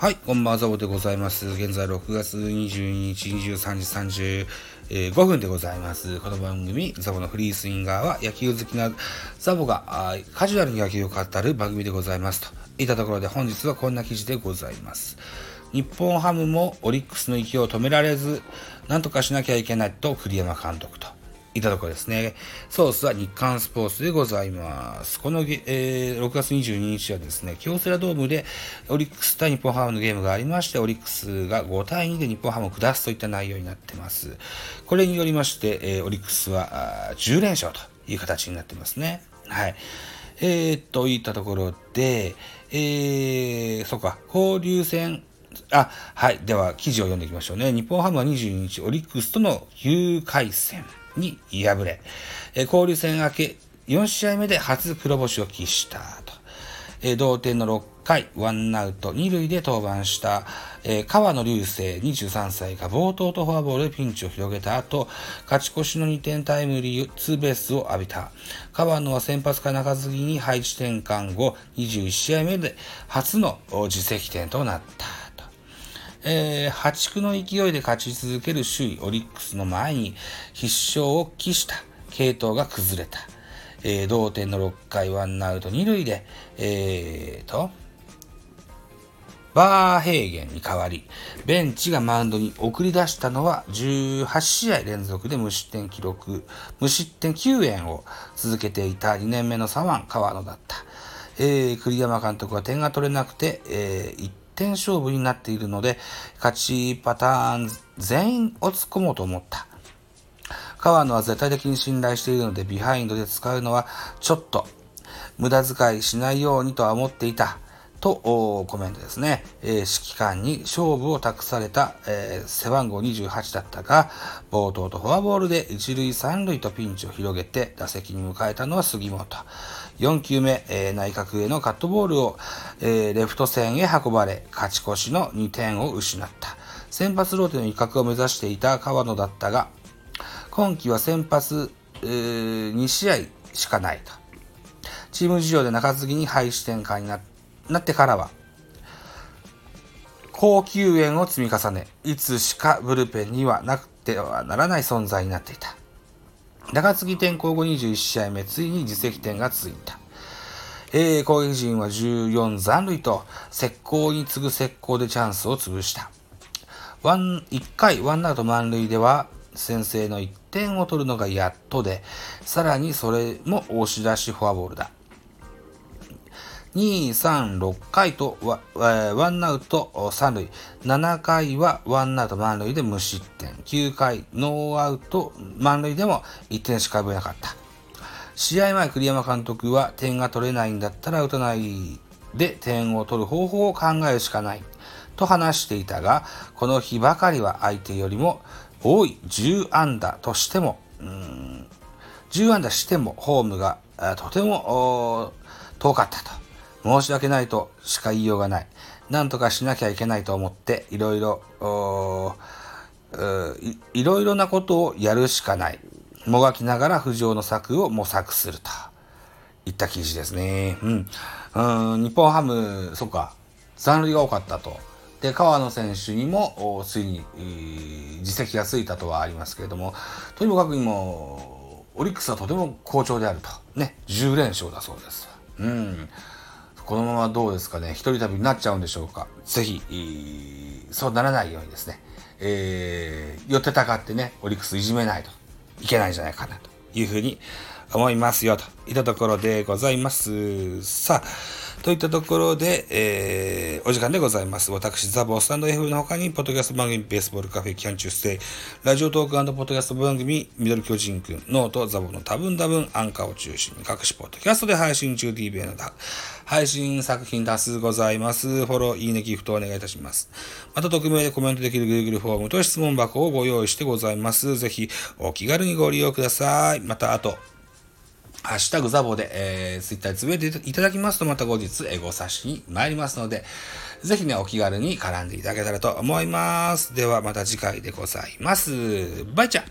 はい、こんばんは、ザボでございます。現在6月22日23時35分でございます。この番組、ザボのフリースインガーは野球好きなザボがあカジュアルに野球を語る番組でございます。といったところで本日はこんな記事でございます。日本ハムもオリックスの勢いを止められず、なんとかしなきゃいけないと栗山監督と。いたところですね。ソースは日刊スポーツでございます。この、えー6月22日はですね、京セラドームでオリックス対日本ハムのゲームがありまして、オリックスが5対2で日本ハムを下すといった内容になってます。これによりまして、えーオリックスは10連勝という形になってますね。はい。えー、といったところで、えー、そうか、交流戦、あ、はい。では、記事を読んでいきましょうね。日本ハムは22日、オリックスとの9回戦に敗れ、え交流戦明け4試合目で初黒星を喫したと。え同点の6回、ワンアウト2塁で登板した、え川野流星23歳が冒頭とフォアボールでピンチを広げた後、勝ち越しの2点タイムリーツーベースを浴びた。川野は先発から中継ぎに配置転換後、21試合目で初の自責点となった。えー破竹の勢いで勝ち続ける首位オリックスの前に必勝を期した系統が崩れた。えー同点の6回ワンアウト2塁で、えーと、バーヘーゲンに代わり、ベンチがマウンドに送り出したのは18試合連続で無失点記録、無失点9円を続けていた2年目の左腕川野だった。えー栗山監督は点が取れなくて、え1点勝負になっているので、勝ちパターン全員を突っ込もうと思った。川野は絶対的に信頼しているので、ビハインドで使うのはちょっと無駄遣いしないようにとは思っていた。とコメントですね。えー指揮官に勝負を託された、えー背番号28だったが、冒頭とフォアボールで一塁三塁とピンチを広げて打席に迎えたのは杉本。4球目、えー内角へのカットボールを、えレフト線へ運ばれ、勝ち越しの2点を失った。先発ローテの威嚇を目指していた川野だったが、今季は先発、え2試合しかないと。チーム事情で中継ぎに配置転換になっなってからは、高級円を積み重ね、いつしかブルペンにはなくてはならない存在になっていた。中継ぎ転向後21試合目、ついに自責点がついた。えー攻撃陣は14残塁と、石膏に次ぐ石膏でチャンスを潰した。ワン1回ワンアウト満塁では先制の1点を取るのがやっとで、さらにそれも押し出しフォアボールだ。2、3、6回とワワンアウト3塁。7回はワンアウト満塁で無失点。9回ノーアウト満塁でも1点しか奪えなかった。試合前栗山監督は点が取れないんだったら打たないで点を取る方法を考えるしかないと話していたが、この日ばかりは相手よりも多い10安打としても、うーん10安打してもホームがとても遠かったと。申し訳ないとしか言いようがない。なんとかしなきゃいけないと思って、いろいろ、いろいろなことをやるしかない。もがきながら浮上の策を模索するといった記事ですね。うん。うん日本ハム、そっか、残塁が多かったと。で、川野選手にも、ついに、えー自責がついたとはありますけれども、とにもかくにも、オリックスはとても好調であると。ね、10連勝だそうです。うん。このままどうですかね、一人旅になっちゃうんでしょうか。ぜひ、そうならないようにですね、えー寄ってたかってね、オリックスいじめないといけないんじゃないかなというふうに思いますよ、といったところでございます。さあ、といったところで、えーお時間でございます。私、ザボースタンド F の他に、ポッドキャスト番組、ベースボールカフェ、キャンチューステイ、ラジオトークポッドキャスト番組、ミドル巨人くん、ノート、ザボの多分多分、アンカーを中心に各種ポッドキャストで配信中 DBA など、配信作品多数ございます。フォロー、いいね、ギフトお願いいたします。また、匿名でコメントできる Google フォームと質問箱をご用意してございます。ぜひ、お気軽にご利用ください。また、あと、ハッシュタグザボで、えー、ツイッターでつぶやいていただきますと、また後日、エゴサしに参りますので、ぜひね、お気軽に絡んでいただけたらと思います。では、また次回でございます。バイチャ